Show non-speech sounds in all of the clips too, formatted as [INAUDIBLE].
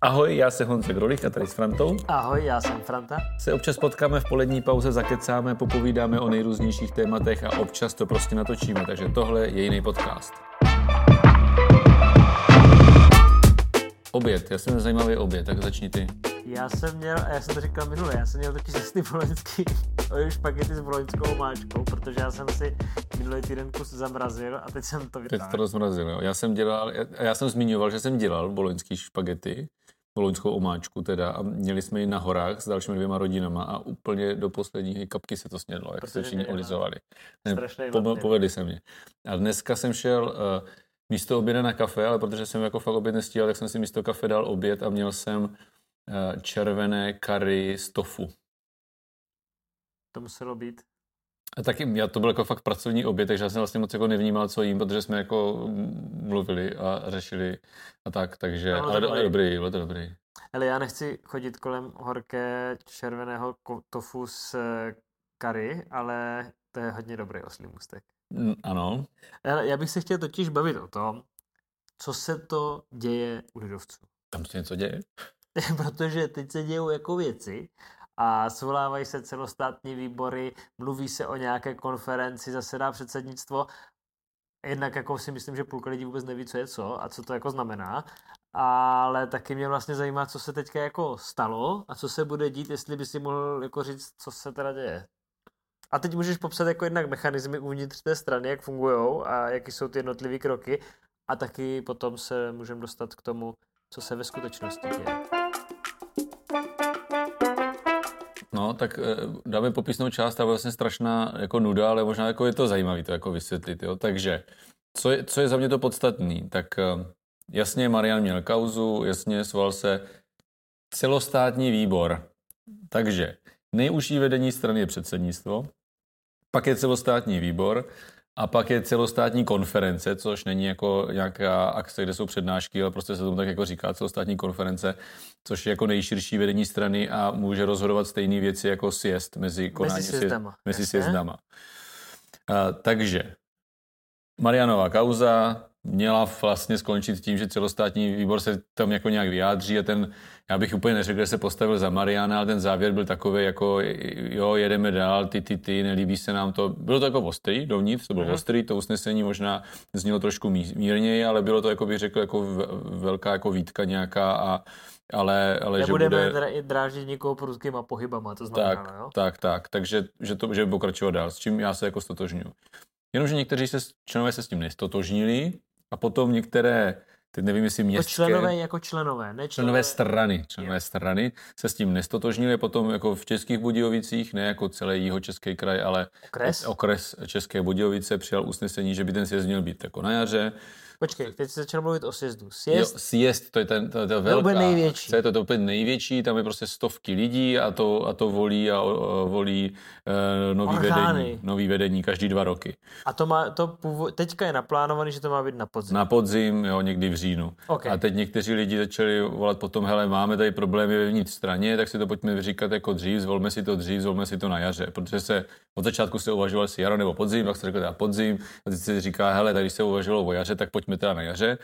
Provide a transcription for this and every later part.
Ahoj, já jsem Honza Grolich a tady s Frantou. Ahoj, já jsem Franta. Se občas potkáme v polední pauze, zakecáme, popovídáme o nejrůznějších tématech a občas to prostě natočíme, takže tohle je jiný podcast. Oběd, já jsem zajímavý oběd, tak začni ty. Já jsem měl, a já jsem to říkal minule, já jsem měl totiž [LAUGHS] jasný boloňský špagety s boloňskou máčkou, protože já jsem si minulý týden kus zamrazil a teď jsem to vytáhl. Teď to rozmrazil, jo. Já jsem dělal, já, já jsem zmiňoval, že jsem dělal boloňský špagety, boloňskou omáčku teda a měli jsme ji na horách s dalšími dvěma rodinama a úplně do poslední kapky se to snědlo, jak se všichni olizovali. Po, povedli se mě. A dneska jsem šel uh, místo oběda na kafe, ale protože jsem jako fakt oběd nestíhal, tak jsem si místo kafe dal oběd a měl jsem uh, červené kary z tofu. To muselo být. A taky já to byl jako fakt pracovní oběd, takže já jsem vlastně moc jako nevnímal, co jím, protože jsme jako mluvili a řešili a tak, takže, no, ale, ale dobrý, bylo to dobrý. Ale já nechci chodit kolem horké červeného tofu s kary, ale to je hodně dobrý oslý můstek. Mm, ano. Já bych se chtěl totiž bavit o tom, co se to děje u lidovců. Tam se něco děje? [LAUGHS] Protože teď se dějou jako věci a svolávají se celostátní výbory, mluví se o nějaké konferenci, zasedá předsednictvo. Jednak jako si myslím, že půlka lidí vůbec neví, co je co a co to jako znamená, ale taky mě vlastně zajímá, co se teďka jako stalo a co se bude dít, jestli by si mohl jako říct, co se teda děje. A teď můžeš popsat jako jednak mechanizmy uvnitř té strany, jak fungují a jaký jsou ty jednotlivé kroky a taky potom se můžeme dostat k tomu, co se ve skutečnosti děje. No, tak eh, dáme popisnou část, ta vlastně strašná jako nuda, ale možná jako je to zajímavé to jako vysvětlit. Jo? Takže, co je, co je za mě to podstatný? Tak eh, jasně Marian měl kauzu, jasně sval se celostátní výbor. Takže nejužší vedení strany je předsednictvo, pak je celostátní výbor, a pak je celostátní konference, což není jako nějaká akce, kde jsou přednášky, ale prostě se tomu tak jako říká celostátní konference, což je jako nejširší vedení strany a může rozhodovat stejné věci jako sjezd mezi konání mezi sjezdama. Mezi sjezdama. A, takže Marianová kauza, měla vlastně skončit tím, že celostátní výbor se tam jako nějak vyjádří a ten, já bych úplně neřekl, že se postavil za Mariana, ale ten závěr byl takový jako, jo, jedeme dál, ty, ty, ty, nelíbí se nám to. Bylo to jako ostrý dovnitř, to bylo uh-huh. ostrý, to usnesení možná znělo trošku mírněji, ale bylo to, jako bych řekl, jako velká jako výtka nějaká a ale, ale Nebudeme že bude... i drážit někoho prudkýma pohybama, to znamená, tak, jo? Tak, tak, takže že to, že by pokračovat dál, s čím já se jako stotožňuji. Jenomže někteří se, členové se s tím nestotožnili, a potom některé, teď nevím, jestli jako městské... Jako členové jako členové, ne členové... členové strany. Členové je. strany se s tím nestotožnili potom jako v Českých Budějovicích, ne jako celý jeho český kraj, ale okres, okres České Budějovice přijal usnesení, že by ten sjezd měl být jako na jaře. Počkej, teď se začal mluvit o sjezdu. Sjezd, jo, sjezd to je ten, to, to je velká, to největší. To je to, úplně největší, tam je prostě stovky lidí a to, a to volí a uh, volí uh, nový Orgány. vedení, nový vedení každý dva roky. A to má, to původ, teďka je naplánovaný, že to má být na podzim. Na podzim, jo, někdy v říjnu. Okay. A teď někteří lidi začali volat potom, hele, máme tady problémy ve vnitř straně, tak si to pojďme vyříkat jako dřív, zvolme si to dřív, zvolme si to na jaře, protože se od začátku se uvažovalo si jaro nebo podzim, tak se řekl teda podzim, a teď se říká, hele, tady se uvažovalo o jaře, tak pojďme teda na jaře.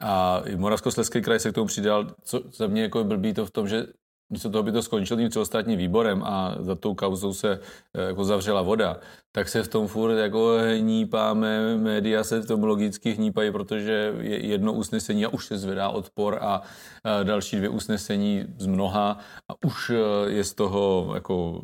A Moravskoslezský kraj se k tomu přidal, co za mě jako blbý to v tom, že místo toho by to skončilo tím celostátním výborem a za tou kauzou se eh, jako zavřela voda, tak se v tom furt jako hnípáme, média se v tom logicky hnípají, protože je jedno usnesení a už se zvedá odpor a další dvě usnesení z mnoha a už eh, je z toho, jako,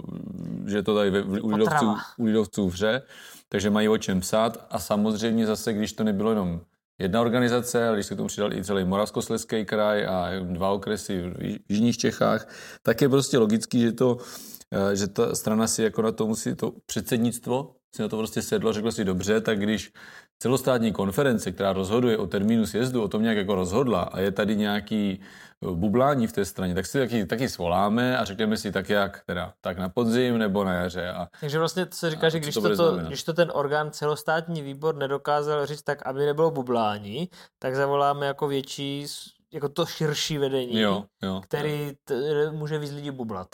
že to tady u lidovců, u lidovců vře, takže mají o čem psát a samozřejmě zase, když to nebylo jenom jedna organizace, ale když se k tomu přidal i celý Moravskoslezský kraj a dva okresy v jižních Čechách, tak je prostě logický, že to eh, že ta strana si jako na to musí, to předsednictvo si na to prostě sedlo, řeklo si dobře, tak když celostátní konference, která rozhoduje o termínu sjezdu, o tom nějak jako rozhodla a je tady nějaký eh, bublání v té straně, tak si taky, taky svoláme a řekneme si tak jak, teda tak na podzim nebo na jaře. A, Takže vlastně se říká, že když to, to, když to ten orgán celostátní výbor nedokázal říct tak, aby nebylo bublání, tak zavoláme jako větší, jako to širší vedení, jo, jo, který t- může víc lidi bublat.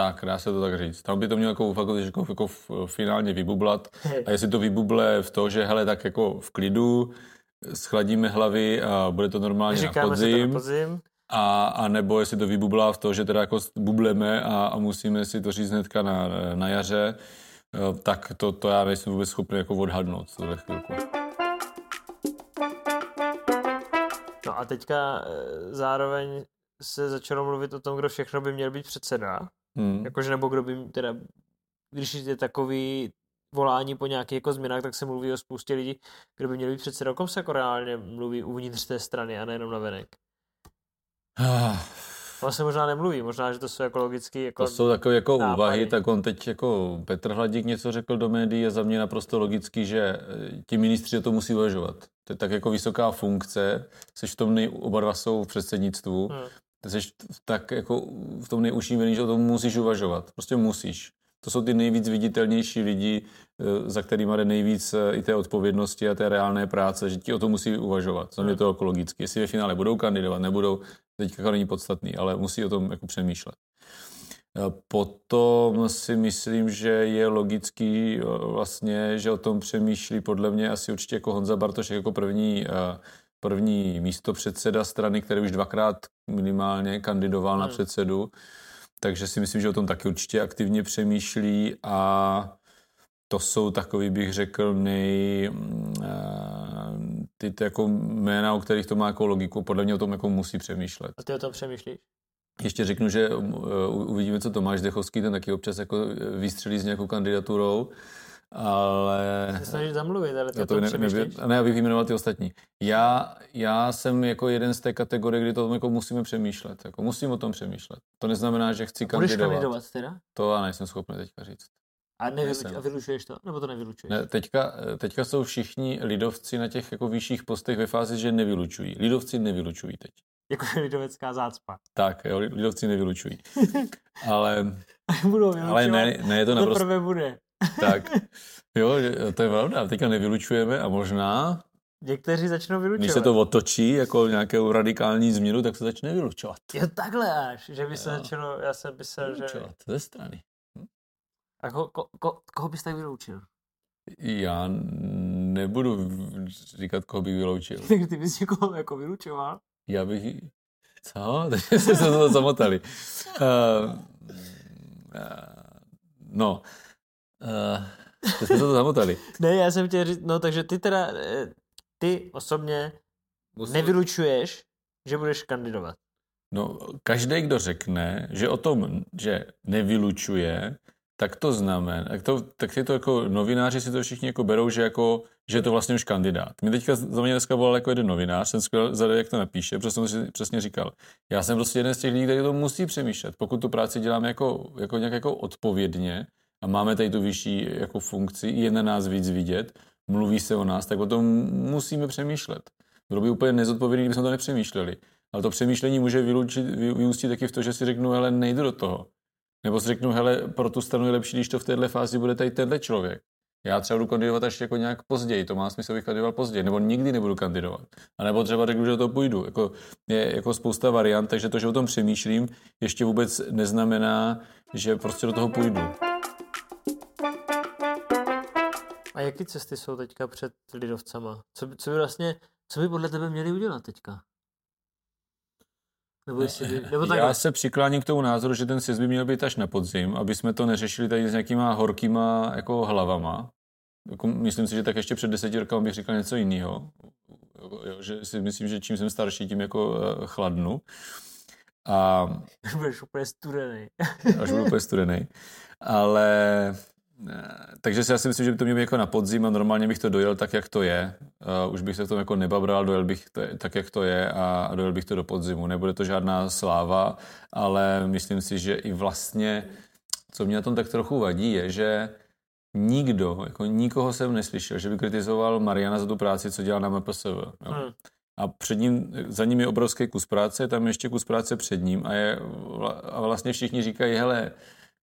Tak, dá se to tak říct. Tam by to mělo jako, fakt, jako, jako finálně vybublat. A jestli to vybuble v to, že hele, tak jako v klidu, schladíme hlavy a bude to normálně Říkáme na podzim, to na podzim. a, a nebo jestli to vybublá v to, že teda jako bubleme a, a musíme si to říct hnedka na, na jaře, eh, tak to, to já nejsem vůbec schopný jako odhadnout tuhle chvilku. No a teďka eh, zároveň se začalo mluvit o tom, kdo všechno by měl být předseda. Hmm. Jakože nebo kdo by teda, když je takový volání po nějakých jako změnách, tak se mluví o spoustě lidí, kdo by měl být předsedou. O kom se jako reálně mluví uvnitř té strany a nejenom na venek? Ah. On se možná nemluví, možná, že to jsou jako logicky jako To jsou takové jako nápady. úvahy, tak on teď jako Petr Hladík něco řekl do médií a za mě naprosto logický, že eh, ti ministři to musí uvažovat. To je tak jako vysoká funkce, jsi v tom nej, oba dva jsou v předsednictvu, hmm. Jsi tak jako v tom nejužším vedení, že o tom musíš uvažovat. Prostě musíš. To jsou ty nejvíc viditelnější lidi, eh, za kterými jde nejvíc eh, i té odpovědnosti a té reálné práce, že ti o to musí uvažovat. Co mě to jako logicky. Jestli ve finále budou kandidovat, nebudou, teďka není podstatný, ale musí o tom jako přemýšlet. Eh, potom si myslím, že je logický vlastně, že o tom přemýšlí podle mě asi určitě jako Honza Bartošek jako první, první místo předseda strany, který už dvakrát minimálně kandidoval hmm. na předsedu takže si myslím, že o tom taky určitě aktivně přemýšlí a to jsou takový, bych řekl, nej, eh, ty, ty jako jména, o kterých to má jako logiku, podle mě o tom jako musí přemýšlet. A ty o tom přemýšlíš? Ještě řeknu, že uh, uvidíme, co Tomáš Dechovský, ten taky občas jako vystřelí s nějakou kandidaturou, ale... Se snažíš zamluvit, ale to, to ne, ne, ne, abych vyjmenoval ty ostatní. Já, já jsem jako jeden z té kategorie, kdy to jako musíme přemýšlet. Jako musím o tom přemýšlet. To neznamená, že chci Budeš kandidovat. kandidovat teda? To já nejsem schopný teďka říct. A, nevyluč, a vylučuješ to? Nebo to nevylučuješ? Ne, teďka, teďka jsou všichni lidovci na těch jako vyšších postech ve fázi, že nevylučují. Lidovci nevylučují teď. Jako [LAUGHS] lidovecká zácpa. Tak, jo, lidovci nevylučují. [LAUGHS] ale... Budou ale ne, ne je to naprosto... To bude. Tak, jo, to je pravda. Teďka nevylučujeme a možná Někteří začnou vylučovat. Když se to otočí jako nějakou radikální změnu, tak se začne vylučovat. Jo, takhle až, že by se začalo, já jsem myslel, že... ze strany. Hm? A ko, ko, ko, koho bys tak vyloučil? Já nebudu říkat, koho bych vyloučil. Tak ty bys někoho jako vylučoval? Já bych... Co? [LAUGHS] Takže se to zamotali. Uh, uh, no, uh, [LAUGHS] jsme se to zamotali. ne, já jsem chtěl říct, no takže ty teda, eh, ty osobně Musím... nevylučuješ, že budeš kandidovat. No, každý, kdo řekne, že o tom, že nevylučuje, tak to znamená, tak, to, tak je to jako novináři si to všichni jako berou, že, jako, že je to vlastně už kandidát. Mě teďka za mě dneska volal jako jeden novinář, jsem skvěl zadal, jak to napíše, protože jsem si přesně říkal. Já jsem prostě jeden z těch lidí, který to musí přemýšlet. Pokud tu práci děláme jako, jako nějak jako odpovědně a máme tady tu vyšší jako funkci, je na nás víc vidět, mluví se o nás, tak o tom musíme přemýšlet. Bylo by úplně nezodpovědné, kdybychom to nepřemýšleli. Ale to přemýšlení může vylučit, vyústit taky v to, že si řeknu, hele, nejdu do toho. Nebo si řeknu, hele, pro tu stranu je lepší, když to v této fázi bude tady tenhle člověk. Já třeba budu kandidovat až jako nějak později, to má smysl, abych kandidoval později, nebo nikdy nebudu kandidovat. A nebo třeba řeknu, že do toho půjdu. Jako, je jako spousta variant, takže to, že o tom přemýšlím, ještě vůbec neznamená, že prostě do toho půjdu. A jaké cesty jsou teďka před lidovcama? Co, by, co by vlastně, co by podle tebe měli udělat teďka? Nebo jestli by, nebo tak Já se přikláním k tomu názoru, že ten sjezd by měl být až na podzim, aby jsme to neřešili tady s nějakýma horkýma jako hlavama. Jako, myslím si, že tak ještě před deseti roky bych říkal něco jiného. Jo, že si myslím, že čím jsem starší, tím jako uh, chladnu. A... [LAUGHS] Budeš úplně studený. až budu úplně studený. Ale takže si asi myslím, že by to mělo být jako na podzim a normálně bych to dojel tak, jak to je. Uh, už bych se v tom jako nebabral, dojel bych to, tak, jak to je a, a dojel bych to do podzimu. Nebude to žádná sláva, ale myslím si, že i vlastně, co mě na tom tak trochu vadí, je, že nikdo, jako nikoho jsem neslyšel, že by kritizoval Mariana za tu práci, co dělá na MPSV. Jo. Hmm. A před ním, za ním je obrovský kus práce, tam ještě kus práce před ním a, je, a vlastně všichni říkají, hele,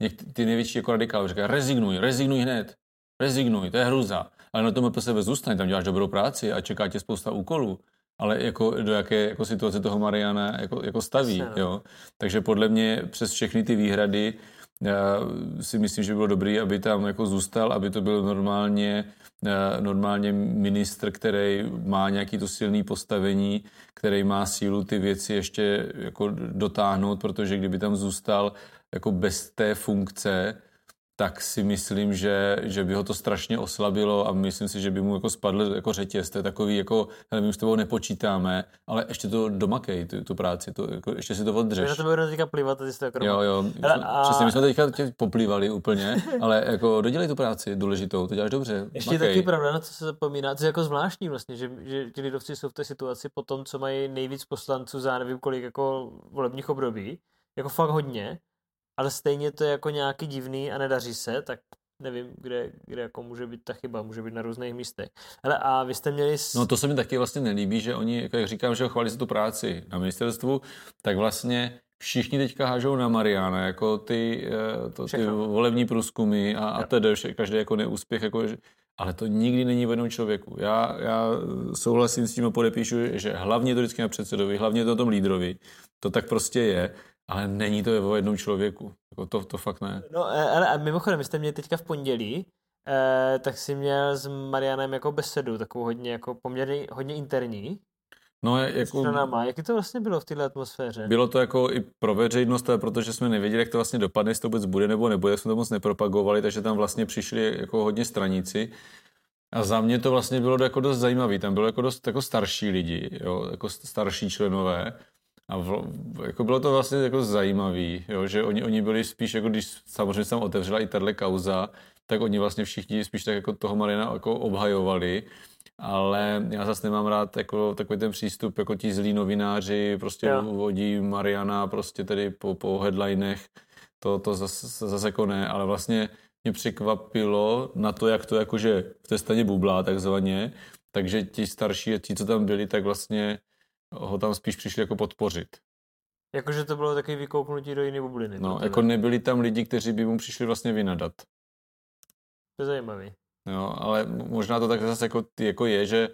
Něk- ty největší jako radikál říkají, rezignuj, rezignuj hned, rezignuj, to je hruza. Ale na tom sebe zůstaň, tam děláš dobrou práci a čeká tě spousta úkolů. Ale jako do jaké jako situace toho Mariana jako, jako staví. Jo? Takže podle mě přes všechny ty výhrady já si myslím, že by bylo dobré, aby tam jako zůstal, aby to byl normálně, eh, normálně ministr, který má nějaký to silný postavení, který má sílu ty věci ještě jako dotáhnout, protože kdyby tam zůstal jako bez té funkce, tak si myslím, že, že by ho to strašně oslabilo a myslím si, že by mu jako spadl jako řetěz. To je takový, jako, hele, my už s tebou nepočítáme, ale ještě to domakej, tu, tu práci, to, jako, ještě si to oddřeš. Na to budu teďka plivat, ty jsi to jako Jo, jo, a... přesně, my jsme teďka tě poplývali úplně, [LAUGHS] ale jako dodělej tu práci důležitou, to děláš dobře. Ještě makej. taky pravda, na co se zapomíná, to je jako zvláštní vlastně, že, že ti lidovci jsou v té situaci po tom, co mají nejvíc poslanců za nevím kolik jako volebních období, jako fakt hodně, ale stejně to je jako nějaký divný a nedaří se, tak nevím, kde, kde jako může být ta chyba, může být na různých místech. Ale a vy jste měli... S... No to se mi taky vlastně nelíbí, že oni, jako jak říkám, že chválí se tu práci na ministerstvu, tak vlastně všichni teďka hážou na Mariana, jako ty, eh, to, ty volební průzkumy a, a tedy každý jako neúspěch, jako, ale to nikdy není v jednom člověku. Já, já souhlasím s tím a podepíšu, že hlavně to vždycky na předsedovi, hlavně to na tom lídrovi, to tak prostě je ale není to o jednom člověku. Jako to, to fakt ne. No, e, ale a mimochodem, jste měli teďka v pondělí, eh, tak si měl s Marianem jako besedu, takovou hodně, jako poměrně hodně interní. No, jako... Stranama. Jak to vlastně bylo v této atmosféře? Bylo to jako i pro veřejnost, protože jsme nevěděli, jak to vlastně dopadne, jestli to vůbec bude nebo nebude, jsme to moc nepropagovali, takže tam vlastně přišli jako hodně straníci. A za mě to vlastně bylo jako dost zajímavé. Tam bylo jako dost jako starší lidi, jo, jako starší členové. A v, jako bylo to vlastně jako zajímavé, že oni, oni byli spíš, jako když samozřejmě jsem otevřela i tahle kauza, tak oni vlastně všichni spíš tak jako toho Marina jako obhajovali, ale já zase nemám rád jako takový ten přístup, jako ti zlí novináři prostě jo. vodí Mariana prostě tady po, po headlinech, to, to zase, zase jako ne, ale vlastně mě překvapilo na to, jak to jakože v té staně bublá takzvaně, takže ti starší, ti, co tam byli, tak vlastně ho tam spíš přišli jako podpořit. Jakože to bylo takový vykouknutí do jiné bubliny. No, jako nebyli tam lidi, kteří by mu přišli vlastně vynadat. To je zajímavý. Jo, ale možná to tak zase jako, jako je, že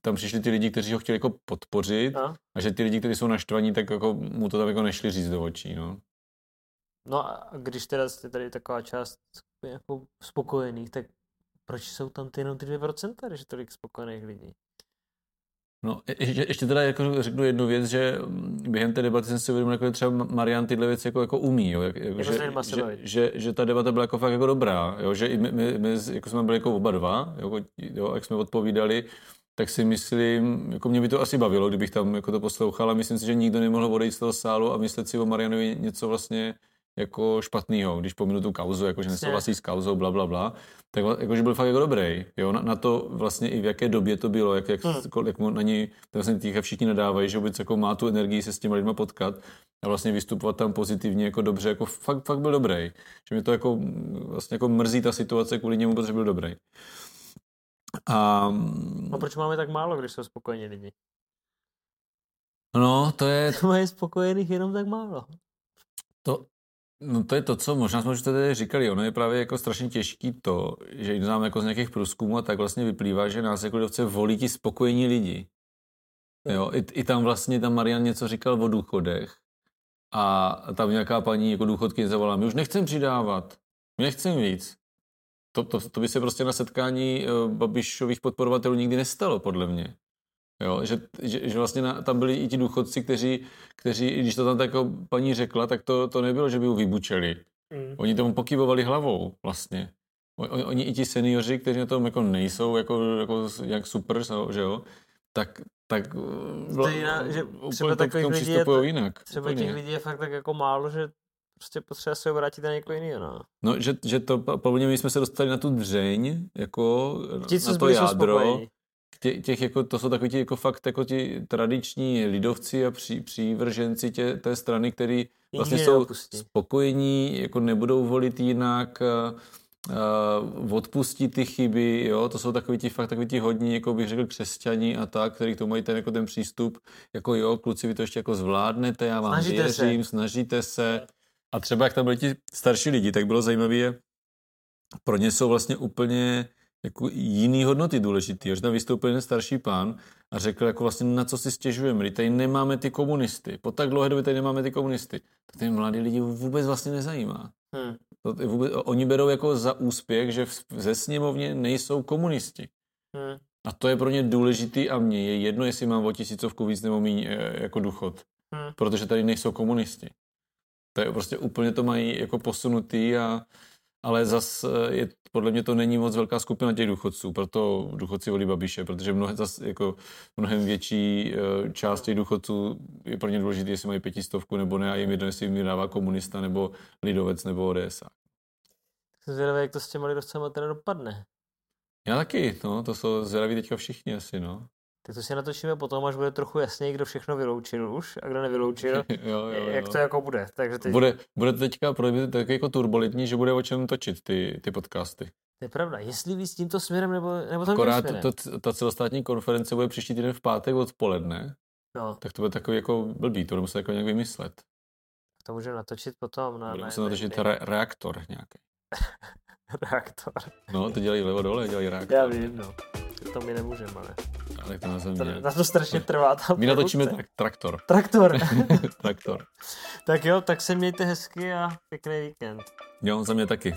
tam přišli ty lidi, kteří ho chtěli jako podpořit a, a že ty lidi, kteří jsou naštvaní, tak jako mu to tam jako nešli říct do očí, no. No a když teda jste tady taková část jako spokojených, tak proč jsou tam ty jenom ty 2%, když je tolik spokojených lidí? No, ještě, ještě teda jako řeknu jednu věc, že během té debaty jsem si uvědomil, jako třeba Marian tyhle věci jako, jako umí, jo, jak, jako, že, že, že, že, ta debata byla jako fakt jako dobrá, jo, že i my, my, my jako jsme byli jako oba dva, jo, jo, jak jsme odpovídali, tak si myslím, jako mě by to asi bavilo, kdybych tam jako to poslouchal a myslím si, že nikdo nemohl odejít z toho sálu a myslet si o Marianovi něco vlastně jako špatného, když pominu tu kauzu, jako že nesouhlasí s kauzou, bla, bla, bla, tak jako, že byl fakt jako dobrý, jo, na, na, to vlastně i v jaké době to bylo, jak, jak, hmm. jak mu na ní vlastně týcha všichni nadávají, že vůbec jako má tu energii se s těmi lidmi potkat a vlastně vystupovat tam pozitivně jako dobře, jako fakt, fakt byl dobrý, že mi to jako vlastně jako mrzí ta situace kvůli němu, protože byl dobrý. A, a proč máme tak málo, když jsou spokojení lidi? No, to je... [LAUGHS] To je spokojených jenom tak málo. To, No to je to, co možná jsme už tady říkali. Ono je právě jako strašně těžký to, že když nám jako z nějakých průzkumů a tak vlastně vyplývá, že nás jako lidovce volí ti spokojení lidi. Jo, i, i tam vlastně tam Marian něco říkal o důchodech a tam nějaká paní jako důchodky zavolala, my už nechcem přidávat, my nechcem víc. To, to, to by se prostě na setkání uh, Babišových podporovatelů nikdy nestalo, podle mě. Jo, že, že, že vlastně na, tam byli i ti důchodci, kteří, kteří, když to tam tak jako paní řekla, tak to, to nebylo, že by ho vybučeli. Mm. Oni tomu pokybovali hlavou vlastně. Oni, oni i ti seniori, kteří na tom jako nejsou jako, jako jak super, že jo, tak, tak Stejná, že třeba takových lidí je jinak. Třeba úplně. těch lidí je fakt tak jako málo, že prostě potřeba se obrátit na někoho jiného. No. no, že, že to, podle my jsme se dostali na tu dřeň, jako Ti, na to jádro, tě, těch jako, to jsou takový ti jako fakt jako ti tradiční lidovci a pří, přívrženci tě, té strany, který vlastně jsou neopustí. spokojení, jako nebudou volit jinak, uh, odpustí ty chyby, jo, to jsou takový ti fakt takový ti hodní, jako bych řekl, křesťani a tak, který k tomu mají ten, jako ten přístup, jako jo, kluci, vy to ještě jako zvládnete, já vám snažíte věřím, se. snažíte se. A třeba jak tam byli ti starší lidi, tak bylo zajímavé, pro ně jsou vlastně úplně jako jiný hodnoty důležitý. Až tam vystoupil jeden starší pán a řekl, jako vlastně na co si stěžujeme, tady nemáme ty komunisty. Po tak dlouhé době tady nemáme ty komunisty. Tak ty mladí lidi vůbec vlastně nezajímá. Hmm. To vůbec, oni berou jako za úspěch, že v, ze sněmovně nejsou komunisti. Hmm. A to je pro ně důležitý a mně je jedno, jestli mám o tisícovku víc nebo méně jako důchod. Hmm. Protože tady nejsou komunisti. To je prostě úplně to mají jako posunutý a ale zas eh, je, podle mě to není moc velká skupina těch důchodců, proto důchodci volí Babiše, protože mnohem, zas, jako mnohem větší eh, část těch důchodců je pro ně důležité, jestli mají pětistovku nebo ne a jim jedno, jestli jim dává komunista nebo lidovec nebo ODS. Jsem zvědavý, jak to s těma lidovcema teda dopadne. Já taky, no, to jsou zvědaví teďka všichni asi, no. Tak to si natočíme potom, až bude trochu jasněji, kdo všechno vyloučil už a kdo nevyloučil, [LAUGHS] jo, jo, jo. jak to jako bude. Takže teď... Bude, bude to teďka tak jako turbulentní, že bude o čem točit ty, ty podcasty. To je pravda. Jestli víc tímto směrem nebo, nebo tam Akorát to, to, ta celostátní konference bude příští týden v pátek odpoledne. No. Tak to bude takový jako blbý, to bude muset jako nějak vymyslet. To můžeme natočit potom. Na, bude muset natočit re- reaktor nějaký. [LAUGHS] reaktor. No, to dělají levo dole, dělají reaktor. Já vím, no. To my nemůžeme, ale. Ale to na země. Na to strašně trvá ta My natočíme trak- traktor. Traktor. [LAUGHS] traktor. tak jo, tak se mějte hezky a pěkný víkend. Jo, za mě taky.